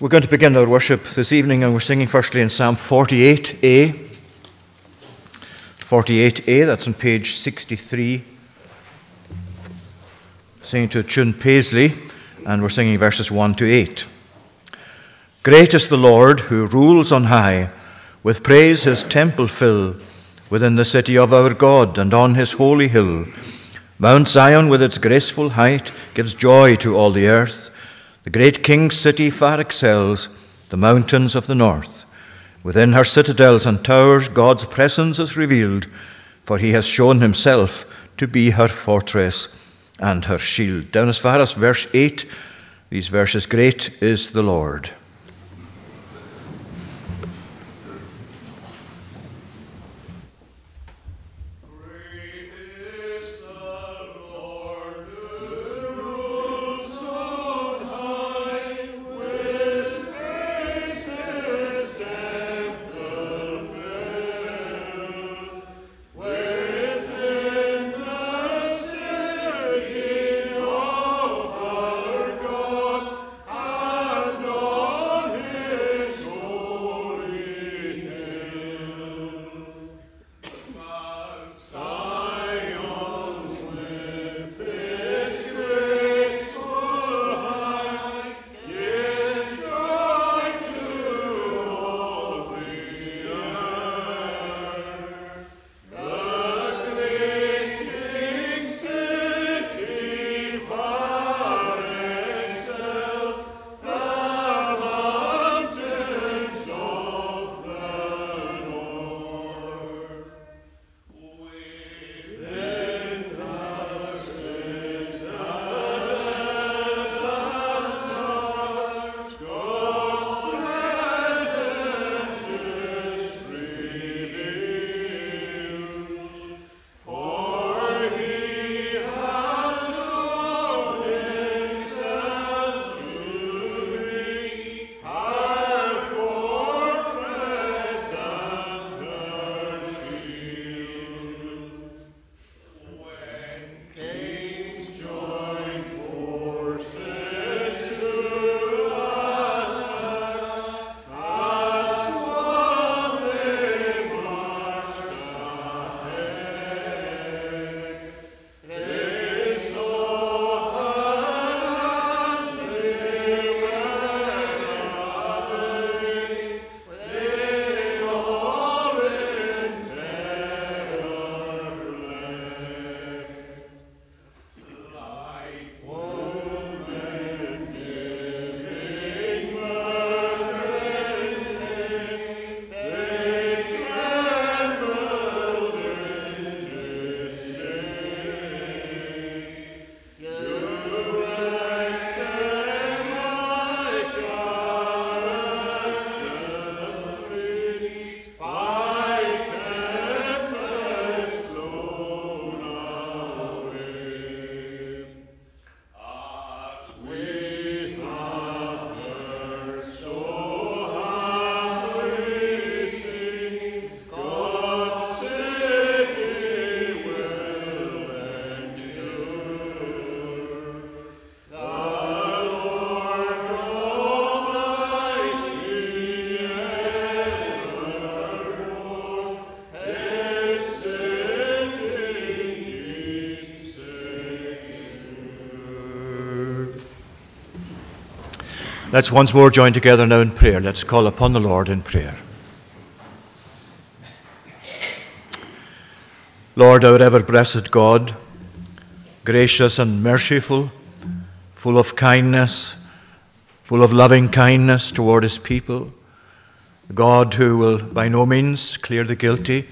We're going to begin our worship this evening, and we're singing firstly in Psalm 48a. 48a, that's on page 63. Singing to tune Paisley, and we're singing verses 1 to 8. Great is the Lord who rules on high, with praise his temple fill, within the city of our God and on his holy hill. Mount Zion, with its graceful height, gives joy to all the earth. The great king's city far excels the mountains of the north. Within her citadels and towers, God's presence is revealed, for he has shown himself to be her fortress and her shield. Down as far as verse 8, these verses Great is the Lord. Let's once more join together now in prayer. Let's call upon the Lord in prayer. Lord, our ever blessed God, gracious and merciful, full of kindness, full of loving kindness toward his people, God who will by no means clear the guilty,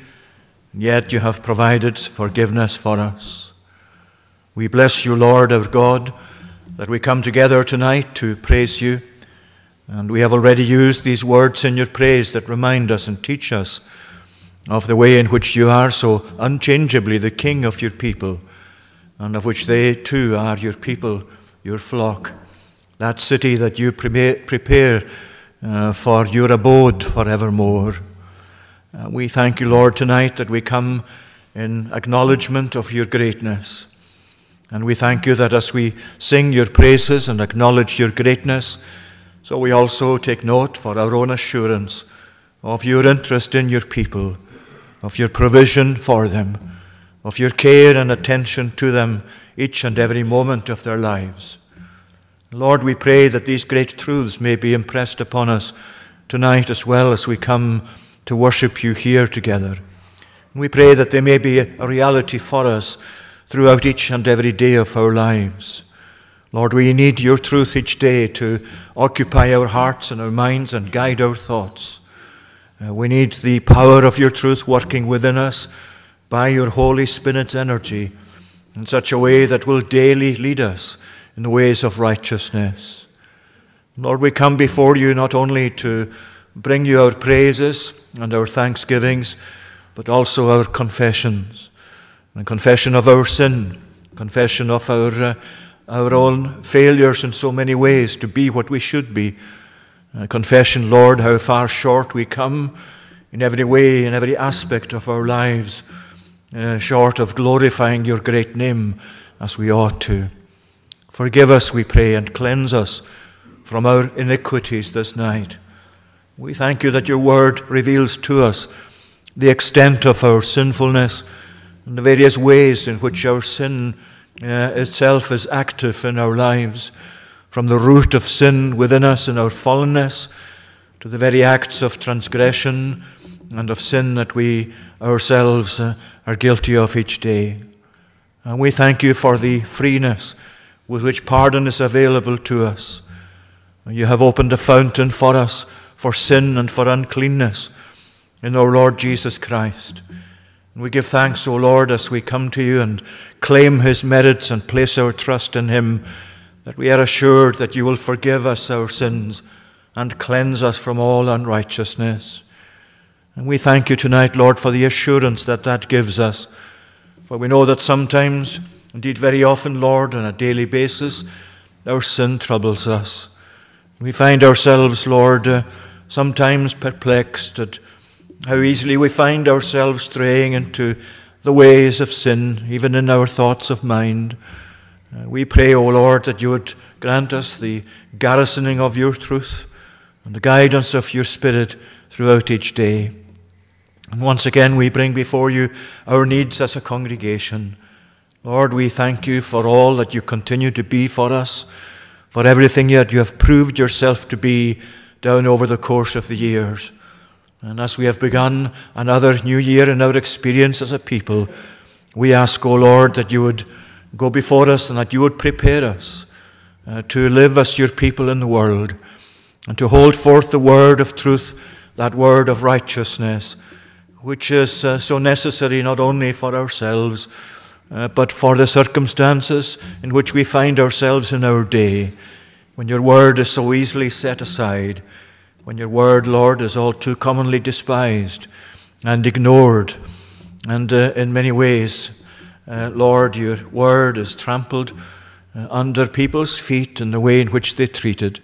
yet you have provided forgiveness for us. We bless you, Lord, our God, that we come together tonight to praise you and we have already used these words in your praise that remind us and teach us of the way in which you are so unchangeably the King of your people, and of which they too are your people, your flock, that city that you prepare uh, for your abode forevermore. Uh, we thank you, Lord, tonight that we come in acknowledgement of your greatness. And we thank you that as we sing your praises and acknowledge your greatness, So we also take note for our own assurance of your interest in your people, of your provision for them, of your care and attention to them each and every moment of their lives. Lord, we pray that these great truths may be impressed upon us tonight as well as we come to worship you here together. We pray that they may be a reality for us throughout each and every day of our lives. Lord, we need your truth each day to occupy our hearts and our minds and guide our thoughts. Uh, we need the power of your truth working within us by your Holy Spirit's energy in such a way that will daily lead us in the ways of righteousness. Lord, we come before you not only to bring you our praises and our thanksgivings, but also our confessions. A confession of our sin, confession of our, uh, our own failures in so many ways to be what we should be. Confession, Lord, how far short we come in every way, in every aspect of our lives, uh, short of glorifying your great name as we ought to. Forgive us, we pray, and cleanse us from our iniquities this night. We thank you that your word reveals to us the extent of our sinfulness and the various ways in which our sin uh, itself is active in our lives, from the root of sin within us and our fallenness to the very acts of transgression and of sin that we ourselves uh, are guilty of each day. And we thank you for the freeness with which pardon is available to us. You have opened a fountain for us for sin and for uncleanness in our Lord Jesus Christ. We give thanks, O Lord, as we come to you and claim his merits and place our trust in him, that we are assured that you will forgive us our sins and cleanse us from all unrighteousness. And we thank you tonight, Lord, for the assurance that that gives us. For we know that sometimes, indeed very often, Lord, on a daily basis, our sin troubles us. We find ourselves, Lord, uh, sometimes perplexed at how easily we find ourselves straying into the ways of sin, even in our thoughts of mind. Uh, we pray, O Lord, that you would grant us the garrisoning of your truth and the guidance of your Spirit throughout each day. And once again, we bring before you our needs as a congregation. Lord, we thank you for all that you continue to be for us, for everything that you have proved yourself to be down over the course of the years. And as we have begun another new year in our experience as a people, we ask, O oh Lord, that you would go before us and that you would prepare us uh, to live as your people in the world and to hold forth the word of truth, that word of righteousness, which is uh, so necessary not only for ourselves, uh, but for the circumstances in which we find ourselves in our day, when your word is so easily set aside when your word, Lord, is all too commonly despised and ignored. And uh, in many ways, uh, Lord, your word is trampled uh, under people's feet in the way in which they treated.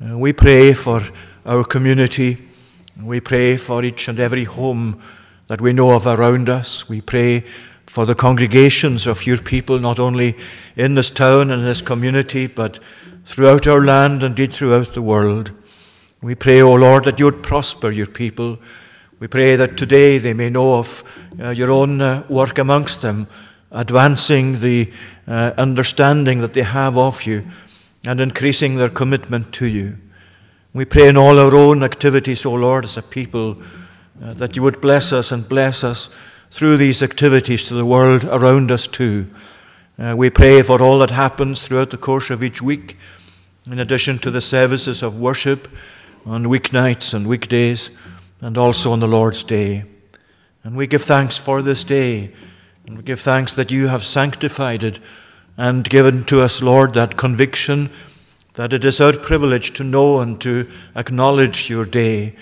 Uh, we pray for our community. We pray for each and every home that we know of around us. We pray for the congregations of your people, not only in this town and this community, but throughout our land, indeed throughout the world. We pray, O Lord, that you would prosper your people. We pray that today they may know of uh, your own uh, work amongst them, advancing the uh, understanding that they have of you and increasing their commitment to you. We pray in all our own activities, O Lord, as a people, uh, that you would bless us and bless us through these activities to the world around us too. Uh, we pray for all that happens throughout the course of each week, in addition to the services of worship on weeknights and weekdays, and also on the Lord's Day. And we give thanks for this day, and we give thanks that you have sanctified it and given to us, Lord, that conviction that it is our privilege to know and to acknowledge your day,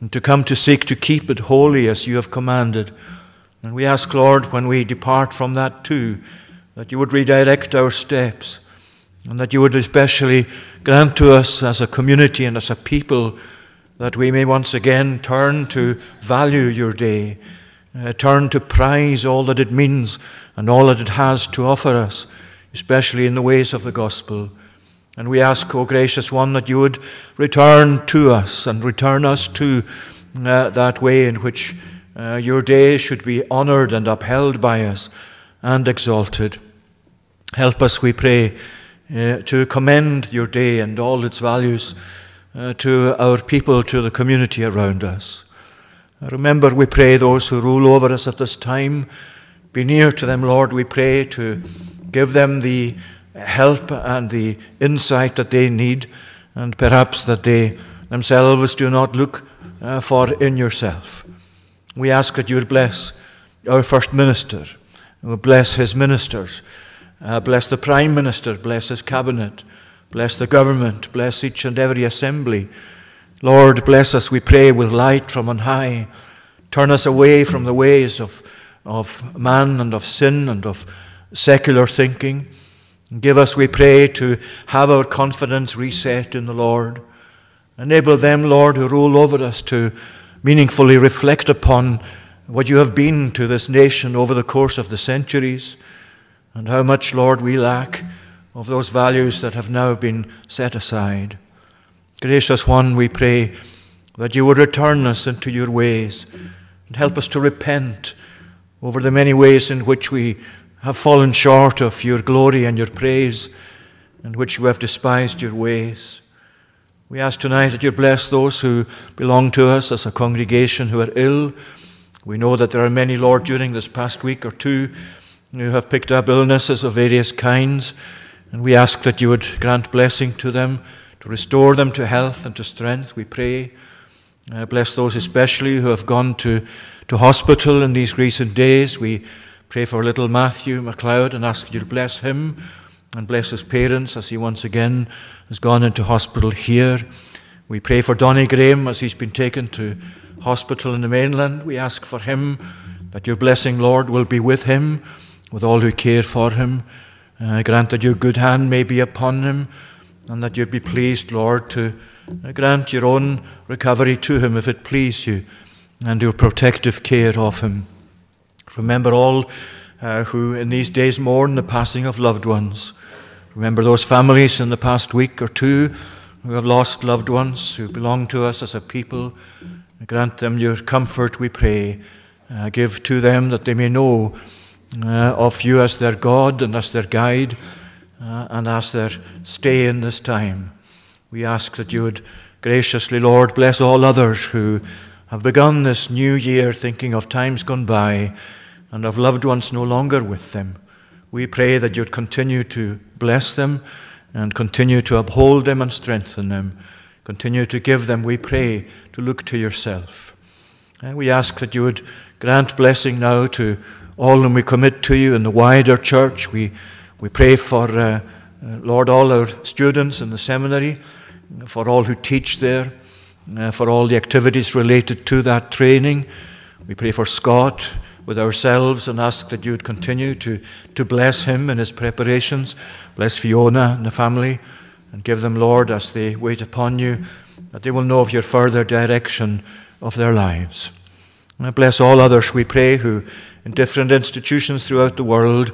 and to come to seek to keep it holy as you have commanded. And we ask, Lord, when we depart from that too, that you would redirect our steps and that you would especially grant to us as a community and as a people that we may once again turn to value your day, uh, turn to prize all that it means and all that it has to offer us, especially in the ways of the gospel. And we ask, O gracious one, that you would return to us and return us to uh, that way in which uh, your day should be honored and upheld by us and exalted. Help us, we pray, uh, to commend your day and all its values uh, to our people, to the community around us. Remember, we pray, those who rule over us at this time. Be near to them, Lord, we pray, to give them the help and the insight that they need, and perhaps that they themselves do not look uh, for in yourself. We ask that you bless our First Minister, bless his ministers, uh, bless the Prime Minister, bless his cabinet, bless the government, bless each and every assembly. Lord, bless us, we pray, with light from on high. Turn us away from the ways of, of man and of sin and of secular thinking. Give us, we pray, to have our confidence reset in the Lord. Enable them, Lord, who rule over us to meaningfully reflect upon what you have been to this nation over the course of the centuries and how much, Lord, we lack of those values that have now been set aside. Gracious One, we pray that you would return us into your ways and help us to repent over the many ways in which we have fallen short of your glory and your praise, and which we have despised your ways. We ask tonight that you bless those who belong to us as a congregation who are ill. We know that there are many, Lord, during this past week or two who have picked up illnesses of various kinds, and we ask that you would grant blessing to them to restore them to health and to strength, we pray. Uh, bless those especially who have gone to, to hospital in these recent days. We pray for little Matthew MacLeod and ask you to bless him and bless his parents as he once again has gone into hospital here. We pray for Donny Graham as he's been taken to hospital in the mainland. We ask for him that your blessing, Lord, will be with him, with all who care for him. Uh, grant that your good hand may be upon him and that you'd be pleased, Lord, to grant your own recovery to him if it please you, and your protective care of him. Remember all uh, who in these days mourn the passing of loved ones. Remember those families in the past week or two who have lost loved ones who belong to us as a people. Grant them your comfort, we pray. Uh, give to them that they may know uh, of you as their God and as their guide uh, and as their stay in this time. We ask that you would graciously, Lord, bless all others who have begun this new year thinking of times gone by and of loved ones no longer with them. We pray that you'd continue to bless them and continue to uphold them and strengthen them. Continue to give them, we pray, to look to yourself. And we ask that you would grant blessing now to all whom we commit to you in the wider church. We we pray for, uh, uh, Lord, all our students in the seminary, for all who teach there, uh, for all the activities related to that training. We pray for Scott with ourselves and ask that you would continue to, to bless him in his preparations. Bless Fiona and the family and give them, Lord, as they wait upon you, that they will know of your further direction of their lives. Bless all others, we pray, who in different institutions throughout the world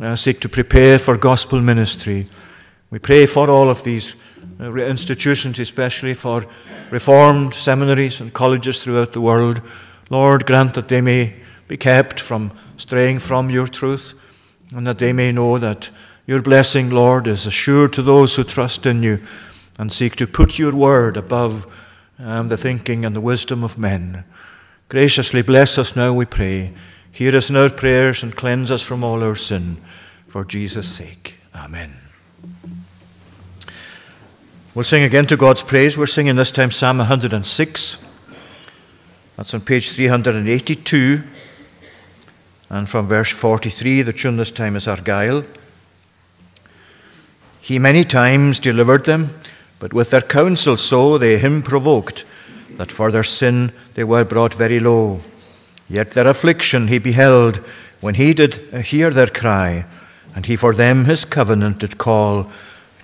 uh, seek to prepare for gospel ministry. We pray for all of these uh, institutions, especially for reformed seminaries and colleges throughout the world. Lord, grant that they may be kept from straying from your truth and that they may know that your blessing, Lord, is assured to those who trust in you and seek to put your word above um, the thinking and the wisdom of men. Graciously bless us now, we pray. Hear us in our prayers and cleanse us from all our sin. For Jesus' sake. Amen. We'll sing again to God's praise. We're singing this time Psalm 106. That's on page 382. And from verse 43, the tune this time is Argyle. He many times delivered them, but with their counsel so they him provoked, that for their sin they were brought very low. Yet their affliction he beheld when he did hear their cry, and he for them his covenant did call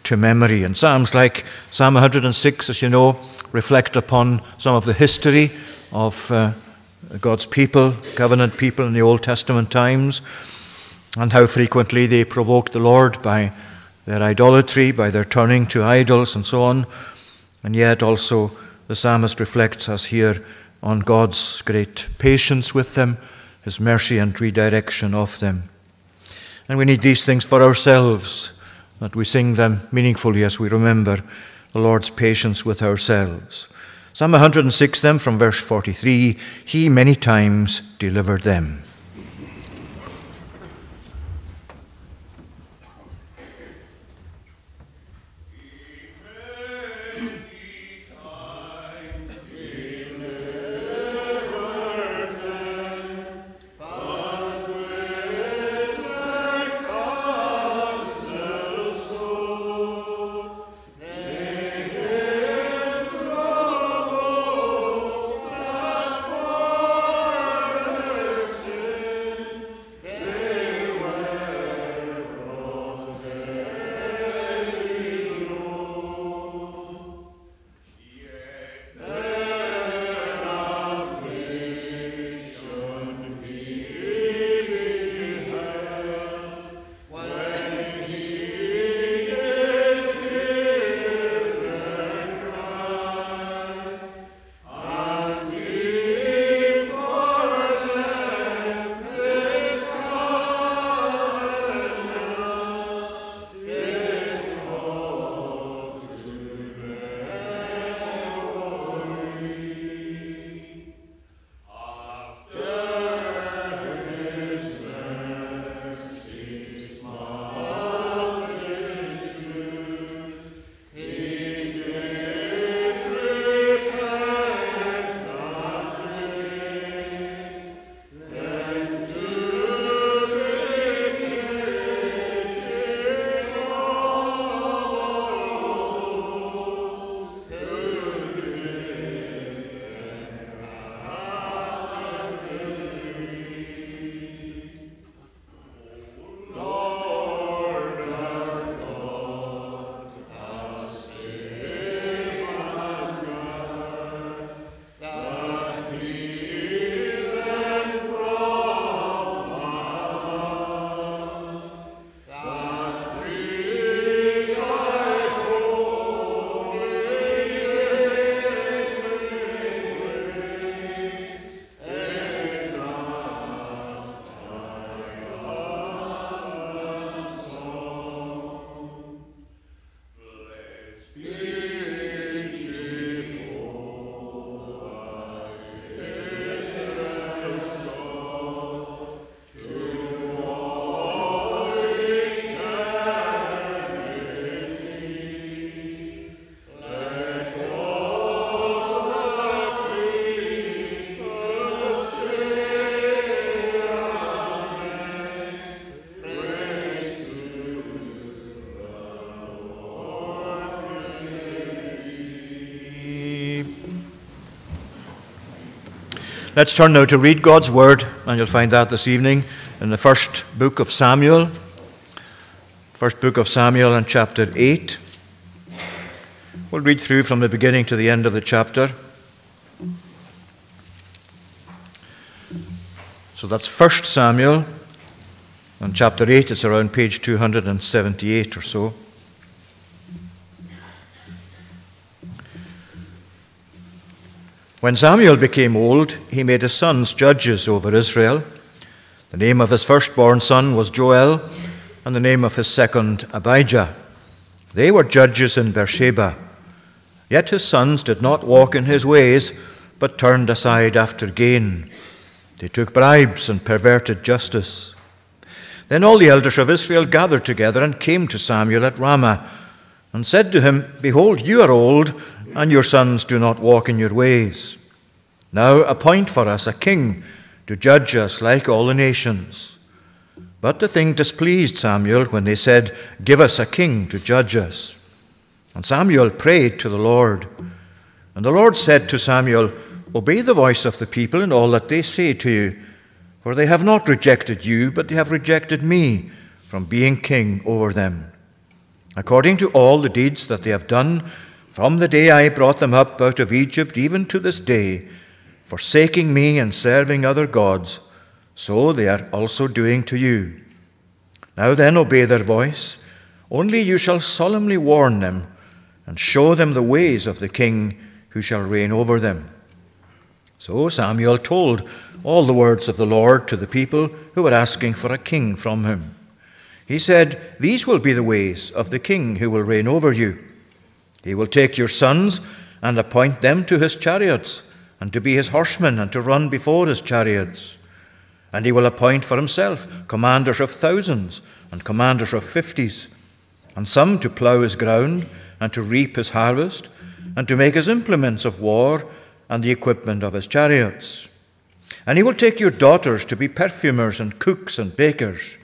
to memory. And Psalms like Psalm 106, as you know, reflect upon some of the history of uh, God's people, covenant people in the Old Testament times, and how frequently they provoked the Lord by their idolatry, by their turning to idols, and so on. And yet also the psalmist reflects us here on God's great patience with them, his mercy and redirection of them. And we need these things for ourselves, that we sing them meaningfully as we remember the Lord's patience with ourselves. Psalm 106, them from verse 43 He many times delivered them. Let's turn now to read God's Word, and you'll find that this evening in the first book of Samuel. First book of Samuel and chapter 8. We'll read through from the beginning to the end of the chapter. So that's First Samuel and chapter 8. It's around page 278 or so. When Samuel became old, he made his sons judges over Israel. The name of his firstborn son was Joel, and the name of his second, Abijah. They were judges in Beersheba. Yet his sons did not walk in his ways, but turned aside after gain. They took bribes and perverted justice. Then all the elders of Israel gathered together and came to Samuel at Ramah, and said to him, Behold, you are old and your sons do not walk in your ways. Now appoint for us a king to judge us like all the nations. But the thing displeased Samuel when they said, Give us a king to judge us. And Samuel prayed to the Lord. And the Lord said to Samuel, Obey the voice of the people in all that they say to you, for they have not rejected you, but they have rejected me from being king over them. According to all the deeds that they have done, from the day I brought them up out of Egypt, even to this day, forsaking me and serving other gods, so they are also doing to you. Now then, obey their voice. Only you shall solemnly warn them and show them the ways of the king who shall reign over them. So Samuel told all the words of the Lord to the people who were asking for a king from him. He said, These will be the ways of the king who will reign over you. He will take your sons and appoint them to his chariots, and to be his horsemen, and to run before his chariots. And he will appoint for himself commanders of thousands and commanders of fifties, and some to plough his ground, and to reap his harvest, and to make his implements of war and the equipment of his chariots. And he will take your daughters to be perfumers and cooks and bakers.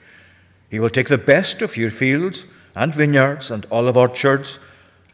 He will take the best of your fields and vineyards and olive orchards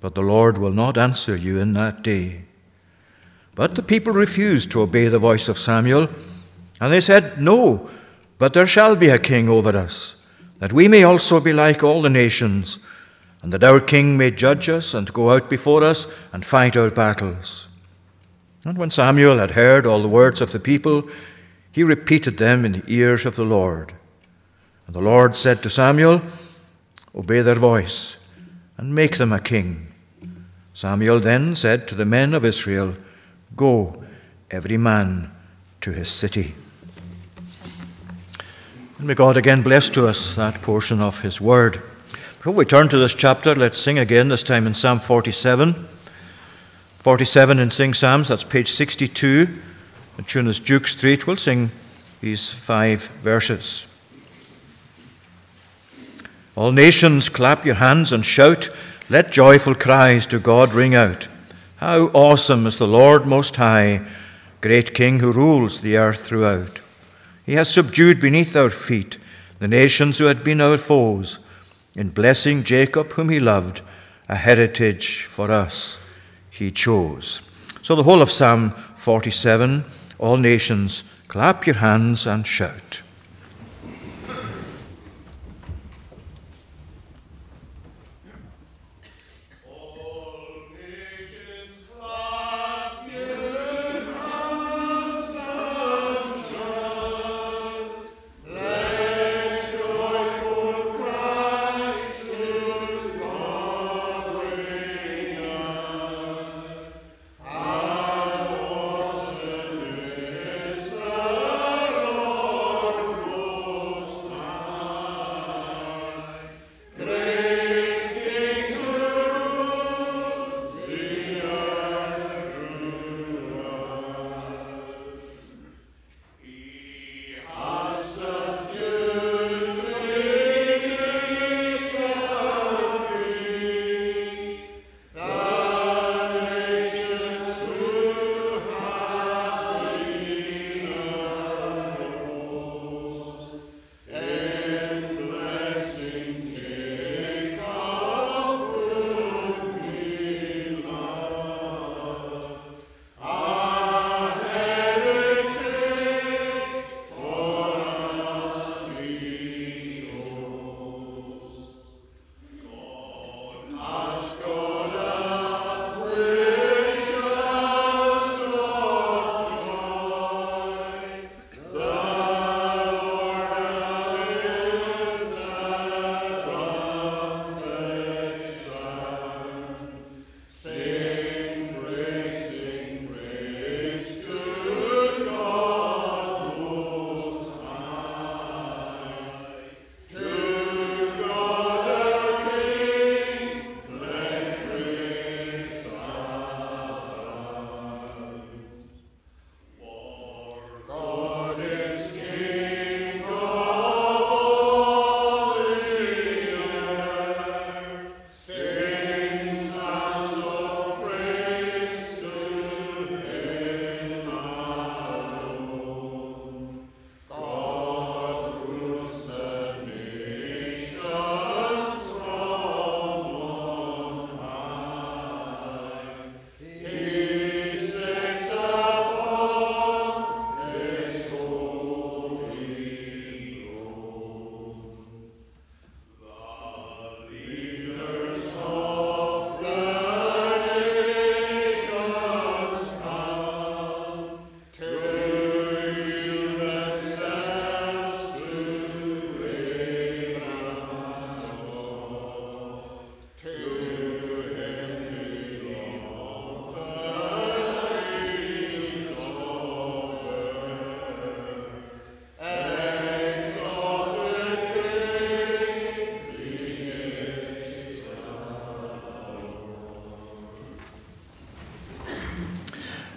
but the Lord will not answer you in that day. But the people refused to obey the voice of Samuel, and they said, No, but there shall be a king over us, that we may also be like all the nations, and that our king may judge us and go out before us and fight our battles. And when Samuel had heard all the words of the people, he repeated them in the ears of the Lord. And the Lord said to Samuel, Obey their voice, and make them a king. Samuel then said to the men of Israel, Go, every man to his city. And may God again bless to us that portion of his word. Before we turn to this chapter, let's sing again, this time in Psalm 47. 47 in Sing Psalms, that's page 62. The tune is Duke Street. We'll sing these five verses. All nations, clap your hands and shout. Let joyful cries to God ring out. How awesome is the Lord Most High, great King who rules the earth throughout. He has subdued beneath our feet the nations who had been our foes, in blessing Jacob, whom he loved, a heritage for us he chose. So the whole of Psalm 47, all nations, clap your hands and shout.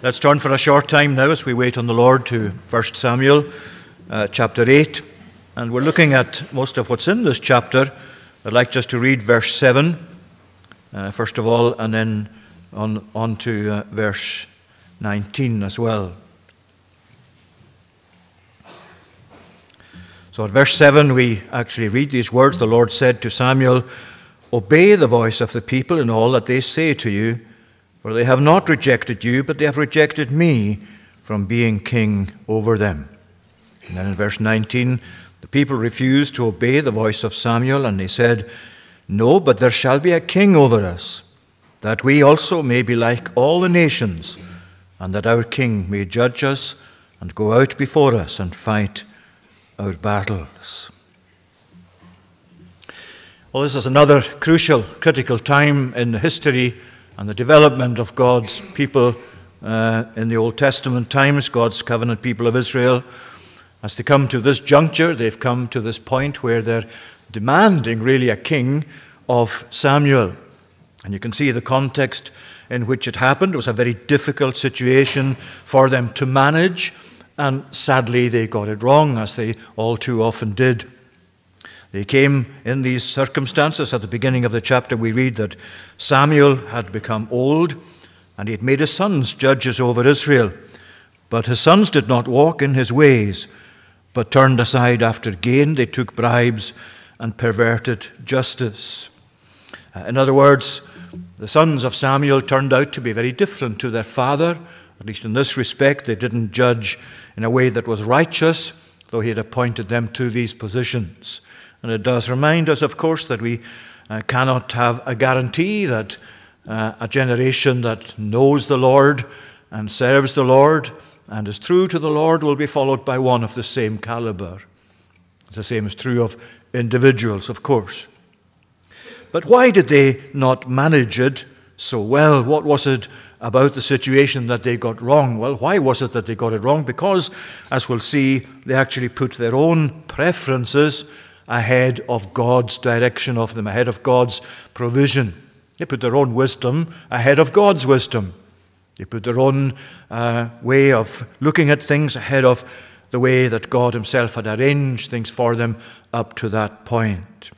Let's turn for a short time now as we wait on the Lord to 1 Samuel uh, chapter 8. And we're looking at most of what's in this chapter. I'd like just to read verse 7, uh, first of all, and then on, on to uh, verse 19 as well. So at verse 7, we actually read these words The Lord said to Samuel, Obey the voice of the people in all that they say to you for they have not rejected you, but they have rejected me from being king over them. And then in verse 19, the people refused to obey the voice of Samuel, and they said, No, but there shall be a king over us, that we also may be like all the nations, and that our king may judge us and go out before us and fight our battles. Well, this is another crucial, critical time in the history and the development of God's people uh, in the Old Testament times, God's covenant people of Israel. As they come to this juncture, they've come to this point where they're demanding really a king of Samuel. And you can see the context in which it happened. It was a very difficult situation for them to manage, and sadly, they got it wrong, as they all too often did. They came in these circumstances. At the beginning of the chapter, we read that Samuel had become old and he had made his sons judges over Israel. But his sons did not walk in his ways, but turned aside after gain. They took bribes and perverted justice. Uh, in other words, the sons of Samuel turned out to be very different to their father. At least in this respect, they didn't judge in a way that was righteous, though he had appointed them to these positions. And it does remind us, of course, that we uh, cannot have a guarantee that uh, a generation that knows the Lord and serves the Lord and is true to the Lord will be followed by one of the same caliber. The same is true of individuals, of course. But why did they not manage it so well? What was it about the situation that they got wrong? Well, why was it that they got it wrong? Because, as we'll see, they actually put their own preferences ahead of God's direction of them, ahead of God's provision. They put their own wisdom ahead of God's wisdom. They put their own uh, way of looking at things ahead of the way that God Himself had arranged things for them up to that point.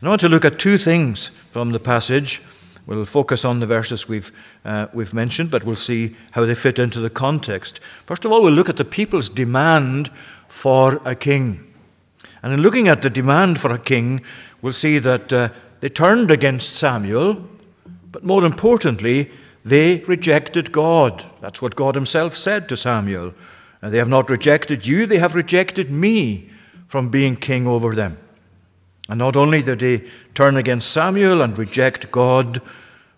And I want to look at two things from the passage. We'll focus on the verses we've, uh, we've mentioned, but we'll see how they fit into the context. First of all, we'll look at the people's demand for a king. And in looking at the demand for a king, we'll see that uh, they turned against Samuel, but more importantly, they rejected God. That's what God Himself said to Samuel. And They have not rejected you, they have rejected me from being king over them. And not only did they turn against Samuel and reject God,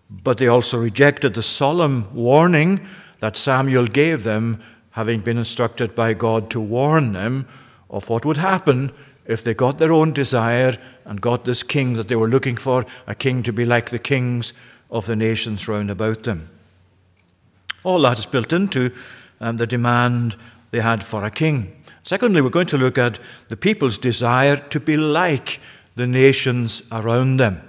but they also rejected the solemn warning that Samuel gave them, having been instructed by God to warn them of what would happen if they got their own desire and got this king that they were looking for, a king to be like the kings of the nations round about them. All that is built into um, the demand they had for a king. Secondly, we're going to look at the people's desire to be like the nations around them.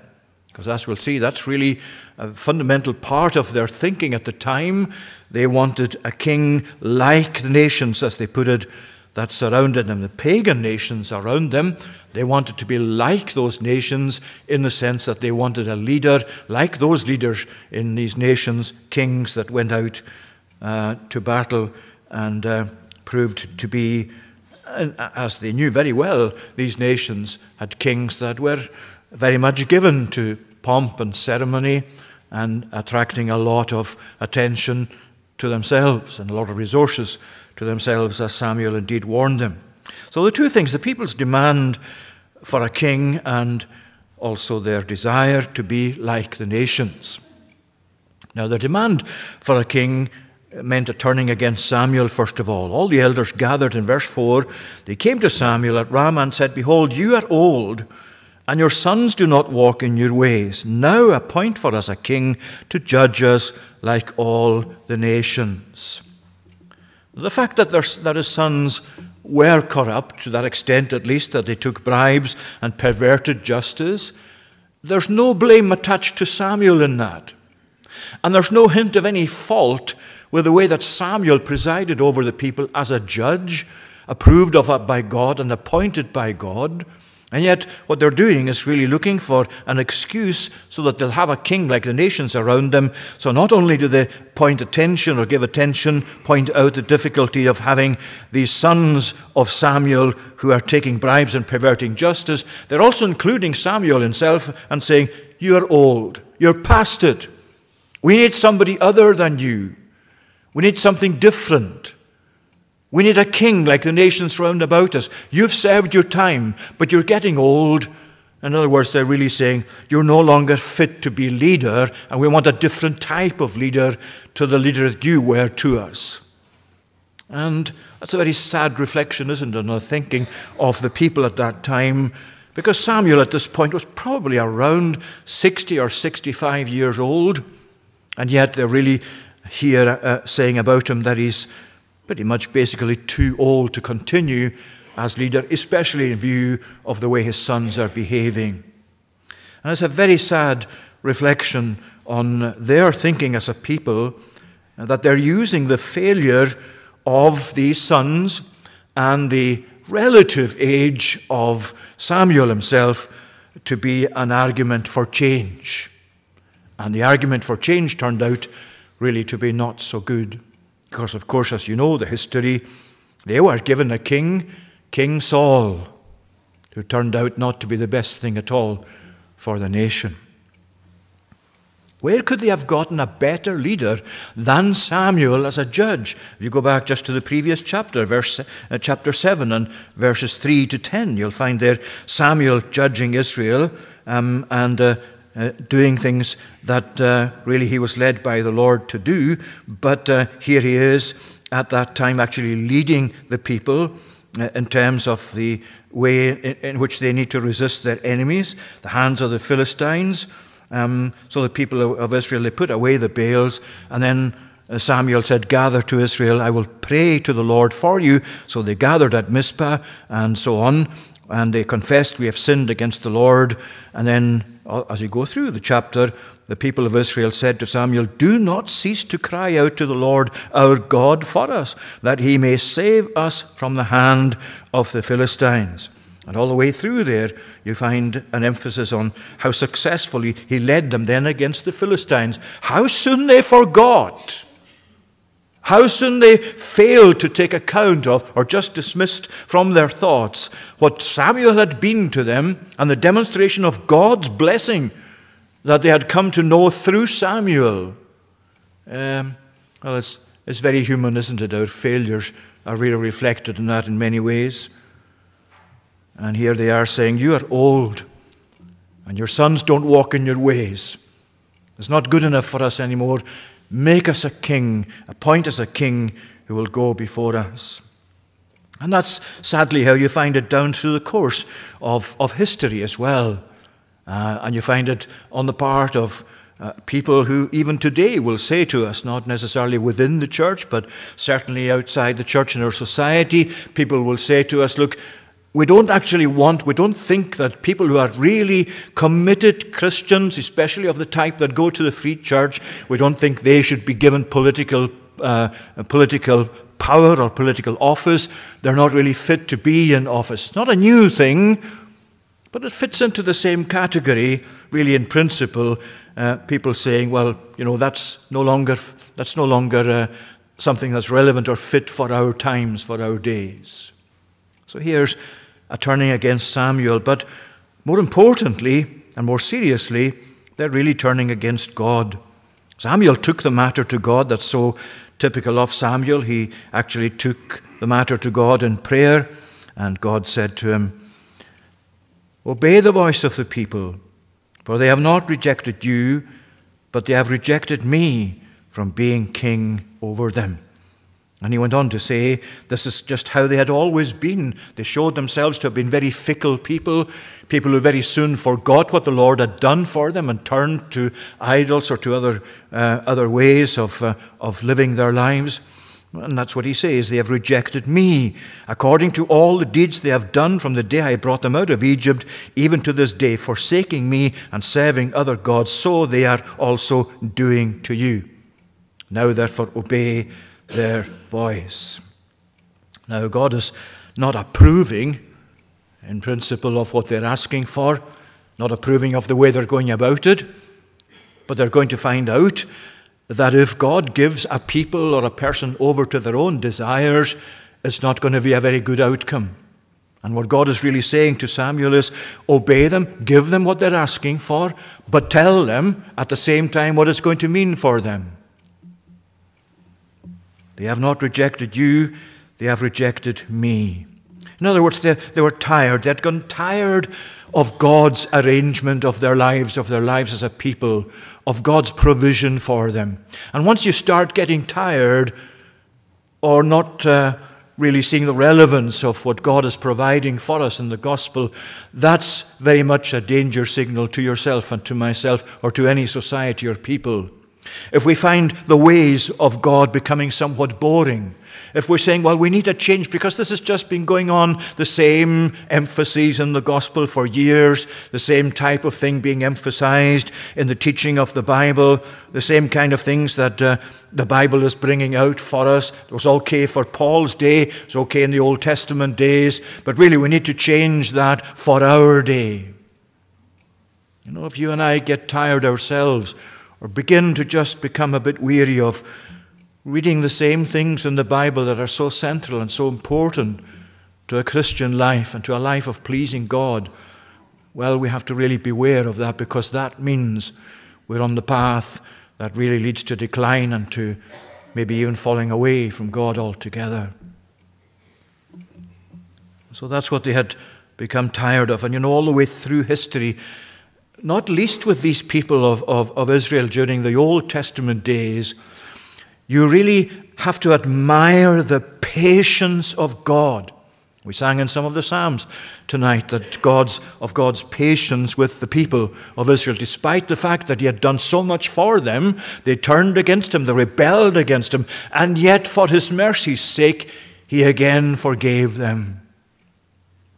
Because as we'll see, that's really a fundamental part of their thinking at the time. They wanted a king like the nations, as they put it, that surrounded them, the pagan nations around them. They wanted to be like those nations in the sense that they wanted a leader like those leaders in these nations, kings that went out uh, to battle and uh, proved to be, as they knew very well, these nations had kings that were very much given to pomp and ceremony and attracting a lot of attention to themselves and a lot of resources to themselves, as Samuel indeed warned them. So, the two things the people's demand for a king and also their desire to be like the nations. Now, their demand for a king meant a turning against Samuel, first of all. All the elders gathered in verse 4. They came to Samuel at Ramah and said, Behold, you are old, and your sons do not walk in your ways. Now appoint for us a king to judge us like all the nations. The fact that, that his sons were corrupt, to that extent at least, that they took bribes and perverted justice, there's no blame attached to Samuel in that. And there's no hint of any fault with the way that Samuel presided over the people as a judge, approved of uh, by God and appointed by God. And yet, what they're doing is really looking for an excuse so that they'll have a king like the nations around them. So, not only do they point attention or give attention, point out the difficulty of having these sons of Samuel who are taking bribes and perverting justice, they're also including Samuel himself and saying, You're old, you're past it. We need somebody other than you. We need something different. We need a king like the nations round about us. You've served your time, but you're getting old. In other words, they're really saying, You're no longer fit to be leader, and we want a different type of leader to the leader that you were to us. And that's a very sad reflection, isn't it, on the thinking of the people at that time, because Samuel at this point was probably around 60 or 65 years old, and yet they're really here uh, saying about him that he's pretty much basically too old to continue as leader, especially in view of the way his sons are behaving. And it's a very sad reflection on their thinking as a people that they're using the failure of these sons and the relative age of Samuel himself to be an argument for change. And the argument for change turned out really to be not so good. Because, of course, as you know, the history, they were given a king, King Saul, who turned out not to be the best thing at all for the nation. Where could they have gotten a better leader than Samuel as a judge? If you go back just to the previous chapter, verse, uh, chapter 7 and verses 3 to 10, you'll find there Samuel judging Israel um, and uh, uh, doing things that uh, really he was led by the Lord to do. But uh, here he is at that time actually leading the people uh, in terms of the way in, in, which they need to resist their enemies, the hands of the Philistines. Um, so the people of, Israel, they put away the Baals, and then uh, Samuel said, Gather to Israel, I will pray to the Lord for you. So they gathered at Mizpah and so on, and they confessed, We have sinned against the Lord. And then as you go through the chapter, the people of Israel said to Samuel, Do not cease to cry out to the Lord our God for us, that he may save us from the hand of the Philistines. And all the way through there, you find an emphasis on how successfully he led them then against the Philistines. How soon they forgot how soon they failed to take account of or just dismissed from their thoughts what Samuel had been to them and the demonstration of God's blessing that they had come to know through Samuel. Um, well, it's, it's very human, isn't it? Our failures are really reflected in that in many ways. And here they are saying, You are old, and your sons don't walk in your ways. It's not good enough for us anymore. Make us a king, appoint us a king who will go before us. And that's sadly how you find it down through the course of, of history as well. Uh, and you find it on the part of uh, people who, even today, will say to us, not necessarily within the church, but certainly outside the church in our society, people will say to us, Look, we don't actually want, we don't think that people who are really committed Christians, especially of the type that go to the Free Church, we don't think they should be given political, uh, political power or political office. They're not really fit to be in office. It's not a new thing, but it fits into the same category, really, in principle. Uh, people saying, well, you know, that's no longer, that's no longer uh, something that's relevant or fit for our times, for our days. So here's a turning against Samuel, but more importantly and more seriously, they're really turning against God. Samuel took the matter to God. That's so typical of Samuel. He actually took the matter to God in prayer, and God said to him, Obey the voice of the people, for they have not rejected you, but they have rejected me from being king over them. And he went on to say, This is just how they had always been. They showed themselves to have been very fickle people, people who very soon forgot what the Lord had done for them and turned to idols or to other, uh, other ways of, uh, of living their lives. And that's what he says. They have rejected me. According to all the deeds they have done from the day I brought them out of Egypt, even to this day, forsaking me and serving other gods, so they are also doing to you. Now, therefore, obey their voice. Now, God is not approving, in principle, of what they're asking for, not approving of the way they're going about it, but they're going to find out that if God gives a people or a person over to their own desires, it's not going to be a very good outcome. And what God is really saying to Samuel is obey them, give them what they're asking for, but tell them at the same time what it's going to mean for them. They have not rejected you, they have rejected me. In other words, they, they were tired. They had gone tired of God's arrangement of their lives, of their lives as a people, of God's provision for them. And once you start getting tired or not uh, really seeing the relevance of what God is providing for us in the gospel, that's very much a danger signal to yourself and to myself or to any society or people. If we find the ways of God becoming somewhat boring, if we're saying, well, we need a change because this has just been going on, the same emphases in the gospel for years, the same type of thing being emphasized in the teaching of the Bible, the same kind of things that uh, the Bible is bringing out for us. It was okay for Paul's day, it's okay in the Old Testament days, but really we need to change that for our day. You know, if you and I get tired ourselves or begin to just become a bit weary of reading the same things in the Bible that are so central and so important to a Christian life and to a life of pleasing God, well, we have to really beware of that because that means we're on the path that really leads to decline and to maybe even falling away from God altogether. So that's what they had become tired of. And you know, all the way through history, not least with these people of, of, of Israel during the Old Testament days, you really have to admire the patience of God. We sang in some of the Psalms tonight that God's of God's patience with the people of Israel, despite the fact that He had done so much for them, they turned against Him, they rebelled against Him, and yet for His mercy's sake, He again forgave them.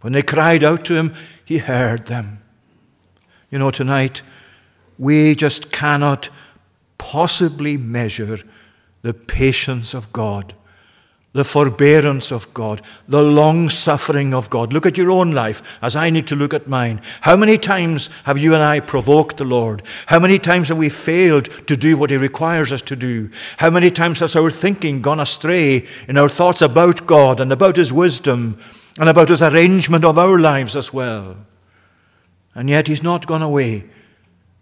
When they cried out to Him, He heard them. You know, tonight, we just cannot possibly measure the patience of God, the forbearance of God, the long suffering of God. Look at your own life as I need to look at mine. How many times have you and I provoked the Lord? How many times have we failed to do what He requires us to do? How many times has our thinking gone astray in our thoughts about God and about His wisdom and about His arrangement of our lives as well? And yet He's not gone away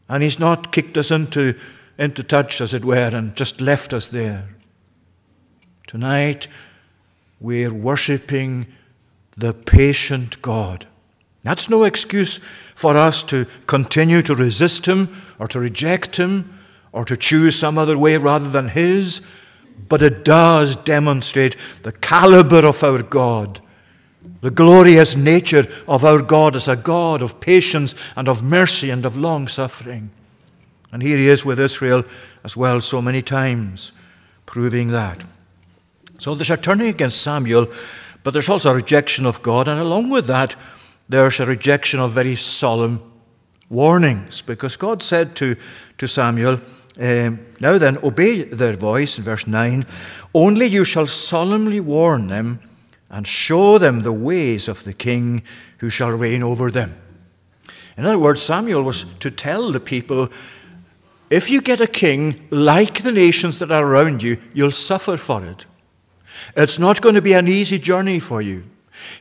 and He's not kicked us into into touch, as it were, and just left us there. Tonight, we're worshipping the patient God. That's no excuse for us to continue to resist Him or to reject Him or to choose some other way rather than His, but it does demonstrate the caliber of our God, the glorious nature of our God as a God of patience and of mercy and of long suffering. And here he is with Israel as well, so many times, proving that. So there's a turning against Samuel, but there's also a rejection of God, and along with that, there's a rejection of very solemn warnings, because God said to, to Samuel, um, Now then, obey their voice, in verse 9, only you shall solemnly warn them and show them the ways of the king who shall reign over them. In other words, Samuel was to tell the people if you get a king like the nations that are around you, you'll suffer for it. It's not going to be an easy journey for you.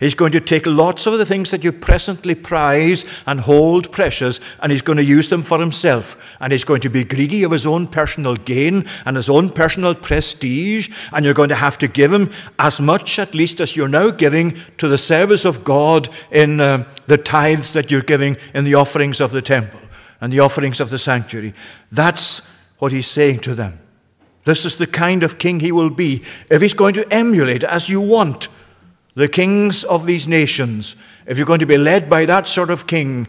He's going to take lots of the things that you presently prize and hold precious, and he's going to use them for himself. And he's going to be greedy of his own personal gain and his own personal prestige, and you're going to have to give him as much, at least, as you're now giving to the service of God in uh, the tithes that you're giving in the offerings of the temple and the offerings of the sanctuary. That's what he's saying to them. This is the kind of king he will be if he's going to emulate, as you want, the kings of these nations. If you're going to be led by that sort of king,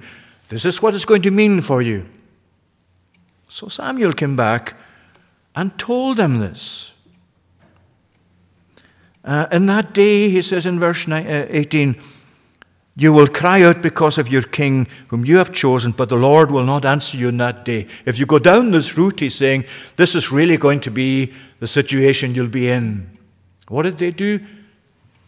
this is what it's going to mean for you. So Samuel came back and told them this. Uh, in that day, he says in verse uh, 18, you will cry out because of your king whom you have chosen, but the Lord will not answer you in that day. If you go down this route, he's saying, this is really going to be the situation you'll be in. What did they do?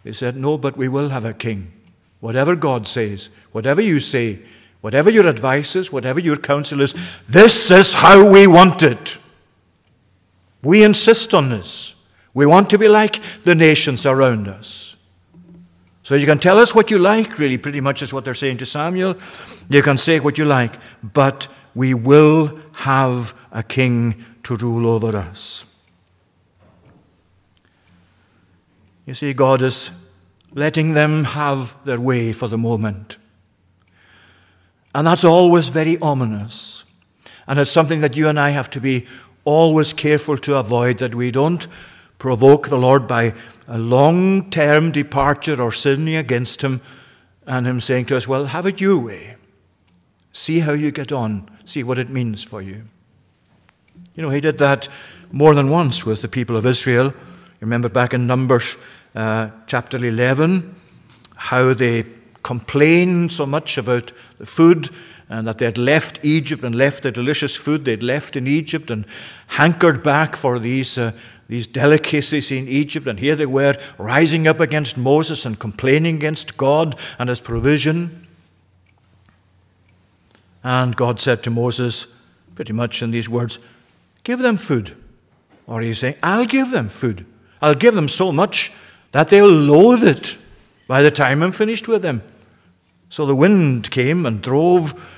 They said, No, but we will have a king. Whatever God says, whatever you say, whatever your advice is, whatever your counsel is, this is how we want it. We insist on this. We want to be like the nations around us. So you can tell us what you like, really, pretty much is what they're saying to Samuel. You can say what you like, but we will have a king to rule over us. You see, God is letting them have their way for the moment. And that's always very ominous. And it's something that you and I have to be always careful to avoid that we don't provoke the Lord by a long term departure or sinning against Him and Him saying to us, Well, have it your way. See how you get on. See what it means for you. You know, He did that more than once with the people of Israel. Remember back in Numbers uh, chapter 11, how they complained so much about the food and that they had left Egypt and left the delicious food they'd left in Egypt and hankered back for these, uh, these delicacies in Egypt. And here they were rising up against Moses and complaining against God and his provision. And God said to Moses, pretty much in these words, Give them food. Or he's saying, I'll give them food. I'll give them so much that they'll loathe it by the time I'm finished with them. So the wind came and drove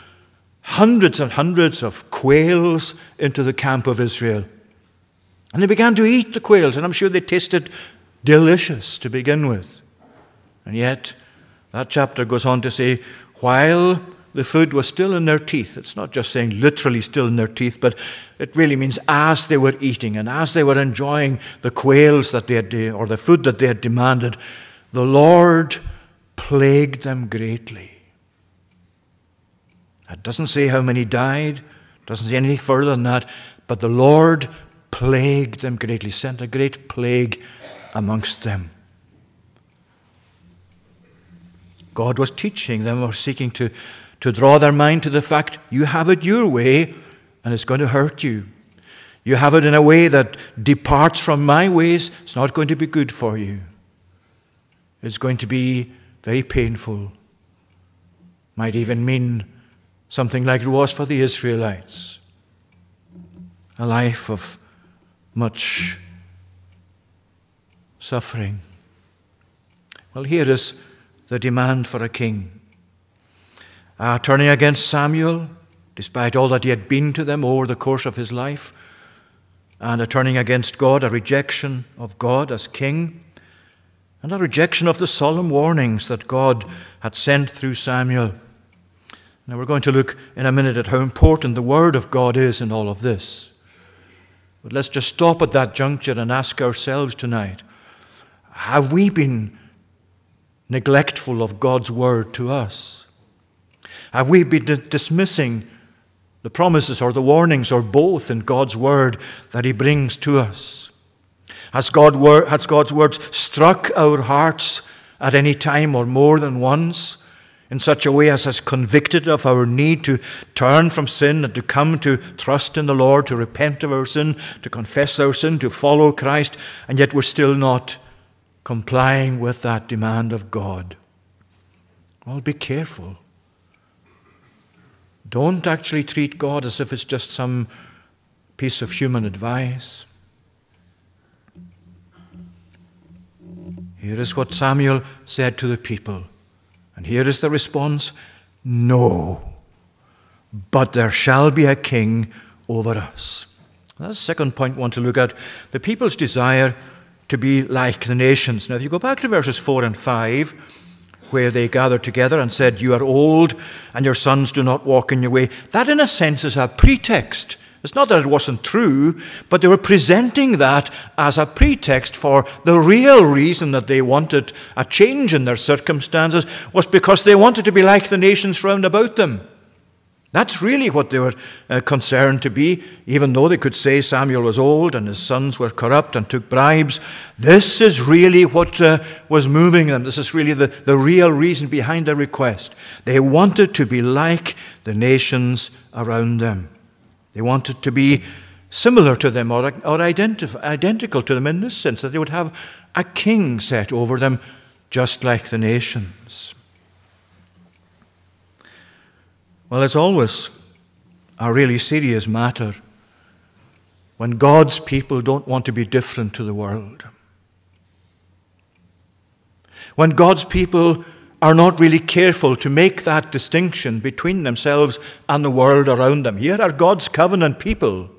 hundreds and hundreds of quails into the camp of Israel. And they began to eat the quails, and I'm sure they tasted delicious to begin with. And yet, that chapter goes on to say, while the food was still in their teeth, it's not just saying literally still in their teeth, but it really means as they were eating and as they were enjoying the quails that they had, or the food that they had demanded, the Lord plagued them greatly. It doesn't say how many died, doesn't say any further than that, but the Lord plagued them greatly, sent a great plague amongst them. God was teaching them or seeking to, to draw their mind to the fact you have it your way and it's going to hurt you. You have it in a way that departs from my ways, it's not going to be good for you. It's going to be very painful. Might even mean something like it was for the Israelites a life of much suffering. Well, here is the demand for a king. Uh, turning against Samuel, despite all that he had been to them over the course of his life, and a turning against God, a rejection of God as king, and a rejection of the solemn warnings that God had sent through Samuel. Now, we're going to look in a minute at how important the Word of God is in all of this. But let's just stop at that juncture and ask ourselves tonight have we been neglectful of God's Word to us? Have we been dismissing the promises or the warnings or both in God's Word that He brings to us? Has, God, has God's Word struck our hearts at any time or more than once? in such a way as has convicted of our need to turn from sin and to come to trust in the Lord, to repent of our sin, to confess our sin, to follow Christ, and yet we're still not complying with that demand of God. Well, be careful. Don't actually treat God as if it's just some piece of human advice. Here is what Samuel said to the people and here is the response No, but there shall be a king over us. That's the second point we want to look at the people's desire to be like the nations. Now, if you go back to verses 4 and 5, where they gathered together and said, You are old, and your sons do not walk in your way, that in a sense is a pretext it's not that it wasn't true, but they were presenting that as a pretext for the real reason that they wanted a change in their circumstances was because they wanted to be like the nations round about them. That's really what they were uh, concerned to be, even though they could say Samuel was old and his sons were corrupt and took bribes. This is really what uh, was moving them. This is really the, the real reason behind their request. They wanted to be like the nations around them. They wanted to be similar to them or, or identif- identical to them in this sense, that they would have a king set over them, just like the nations. Well, it's always a really serious matter when God's people don't want to be different to the world. When God's people are not really careful to make that distinction between themselves and the world around them. Here are God's covenant people.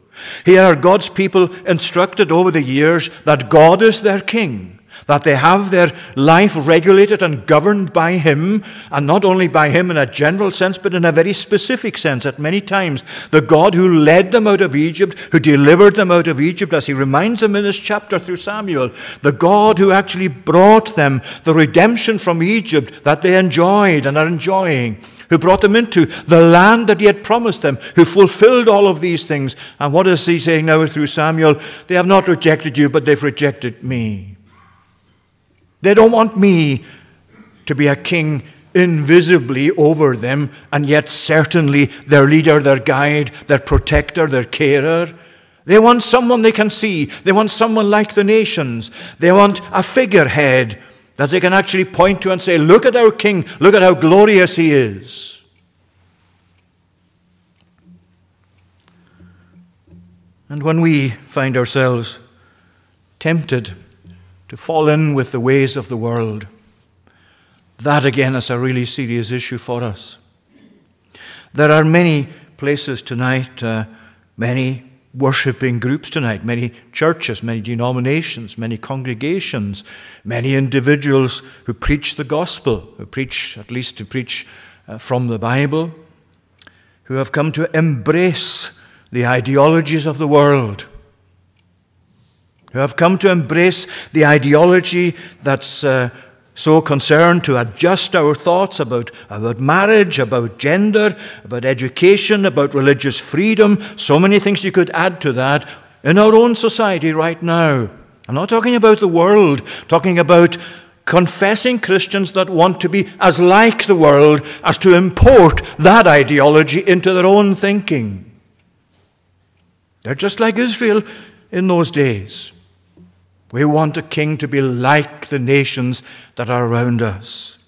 Here are God's people instructed over the years that God is their king that they have their life regulated and governed by Him, and not only by Him in a general sense, but in a very specific sense at many times. The God who led them out of Egypt, who delivered them out of Egypt, as He reminds them in this chapter through Samuel, the God who actually brought them the redemption from Egypt that they enjoyed and are enjoying who brought them into the land that he had promised them, who fulfilled all of these things. And what is he saying now through Samuel? They have not rejected you, but they've rejected me. They don't want me to be a king invisibly over them, and yet certainly their leader, their guide, their protector, their carer. They want someone they can see. They want someone like the nations. They want a figurehead that they can actually point to and say, Look at our king, look at how glorious he is. And when we find ourselves tempted to fall in with the ways of the world. That again is a really serious issue for us. There are many places tonight, uh, many worshipping groups tonight, many churches, many denominations, many congregations, many individuals who preach the gospel, who preach, at least to preach uh, from the Bible, who have come to embrace the ideologies of the world who have come to embrace the ideology that's uh, so concerned to adjust our thoughts about, about marriage, about gender, about education, about religious freedom, so many things you could add to that in our own society right now. I'm not talking about the world, talking about confessing Christians that want to be as like the world as to import that ideology into their own thinking. They're just like Israel in those days. We want a king to be like the nations that are around us.